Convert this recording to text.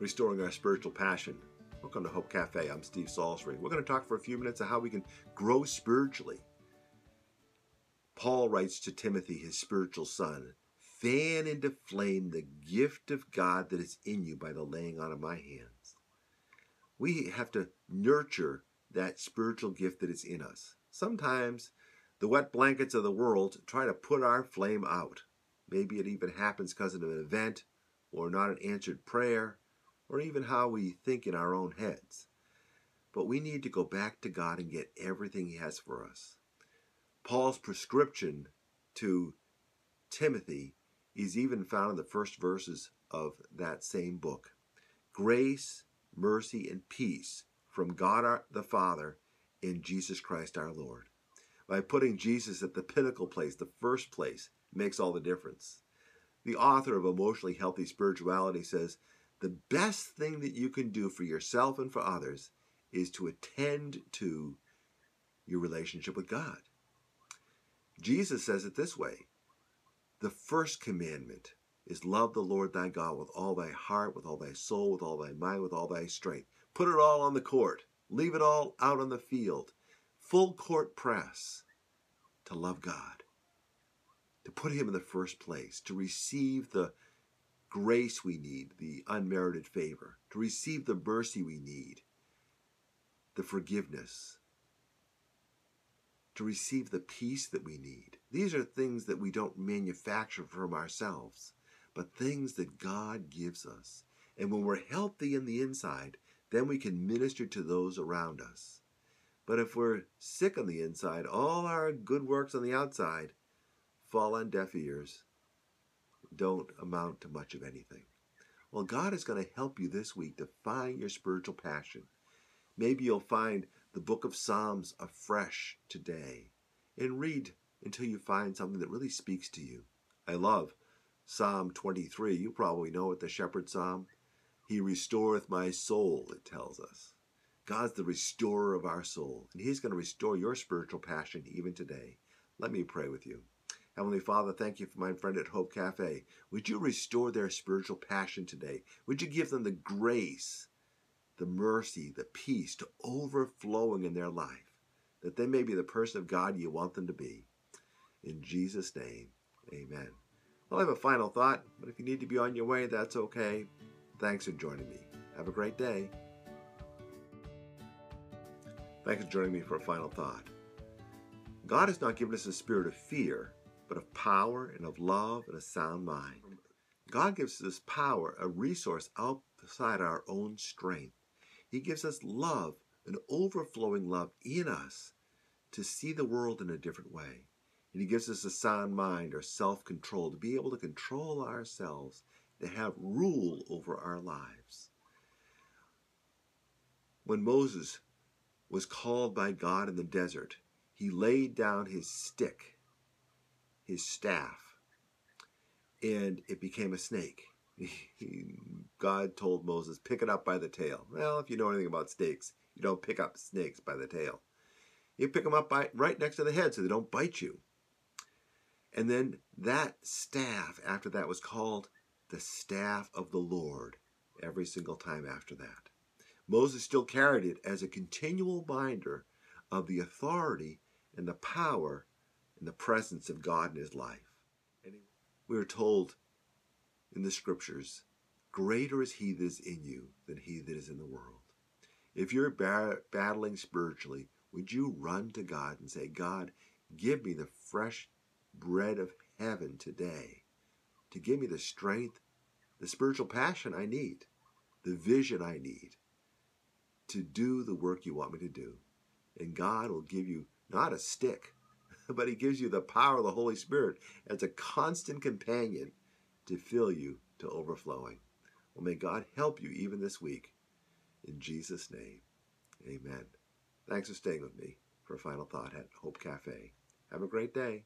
restoring our spiritual passion. Welcome to Hope Cafe. I'm Steve Salisbury. We're going to talk for a few minutes of how we can grow spiritually. Paul writes to Timothy, his spiritual son, fan into flame the gift of God that is in you by the laying on of my hands. We have to nurture that spiritual gift that is in us. Sometimes the wet blankets of the world try to put our flame out. Maybe it even happens because of an event or not an answered prayer or even how we think in our own heads. But we need to go back to God and get everything He has for us. Paul's prescription to Timothy is even found in the first verses of that same book. Grace, mercy, and peace from God our, the Father in Jesus Christ our Lord. By putting Jesus at the pinnacle place, the first place, makes all the difference. The author of Emotionally Healthy Spirituality says the best thing that you can do for yourself and for others is to attend to your relationship with God. Jesus says it this way The first commandment is love the Lord thy God with all thy heart, with all thy soul, with all thy mind, with all thy strength. Put it all on the court, leave it all out on the field. Full court press to love God, to put Him in the first place, to receive the grace we need, the unmerited favor, to receive the mercy we need, the forgiveness, to receive the peace that we need. These are things that we don't manufacture from ourselves, but things that God gives us. And when we're healthy in the inside, then we can minister to those around us. But if we're sick on the inside, all our good works on the outside fall on deaf ears don't amount to much of anything. Well, God is going to help you this week to find your spiritual passion. Maybe you'll find the book of Psalms afresh today and read until you find something that really speaks to you. I love Psalm 23. You probably know it, the shepherd psalm. He restoreth my soul, it tells us. God's the restorer of our soul, and He's going to restore your spiritual passion even today. Let me pray with you. Heavenly Father, thank you for my friend at Hope Cafe. Would you restore their spiritual passion today? Would you give them the grace, the mercy, the peace to overflowing in their life, that they may be the person of God you want them to be? In Jesus' name, amen. Well, I have a final thought, but if you need to be on your way, that's okay. Thanks for joining me. Have a great day. Thanks for joining me for a final thought. God has not given us a spirit of fear, but of power and of love and a sound mind. God gives us power, a resource outside our own strength. He gives us love, an overflowing love in us to see the world in a different way. And He gives us a sound mind or self control to be able to control ourselves, to have rule over our lives. When Moses was called by God in the desert, he laid down his stick his staff, and it became a snake. God told Moses, pick it up by the tail. Well, if you know anything about snakes, you don't pick up snakes by the tail. You pick them up by, right next to the head so they don't bite you. And then that staff, after that, was called the staff of the Lord every single time after that. Moses still carried it as a continual binder of the authority and the power in the presence of God in his life. We are told in the scriptures, greater is he that is in you than he that is in the world. If you're battling spiritually, would you run to God and say, God, give me the fresh bread of heaven today to give me the strength, the spiritual passion I need, the vision I need to do the work you want me to do. And God will give you not a stick, but He gives you the power of the Holy Spirit as a constant companion to fill you to overflowing. Well, may God help you even this week. In Jesus' name, amen. Thanks for staying with me for a final thought at Hope Cafe. Have a great day.